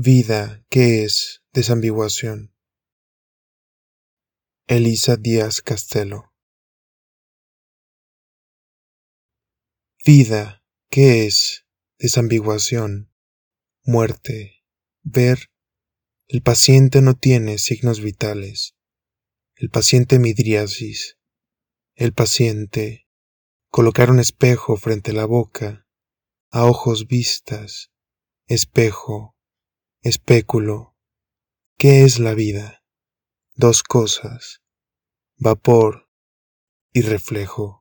Vida, ¿qué es desambiguación? Elisa Díaz Castelo. Vida, ¿qué es desambiguación? Muerte, ver, el paciente no tiene signos vitales, el paciente midriasis, el paciente, colocar un espejo frente a la boca, a ojos vistas, espejo, Espéculo. ¿Qué es la vida? Dos cosas, vapor y reflejo.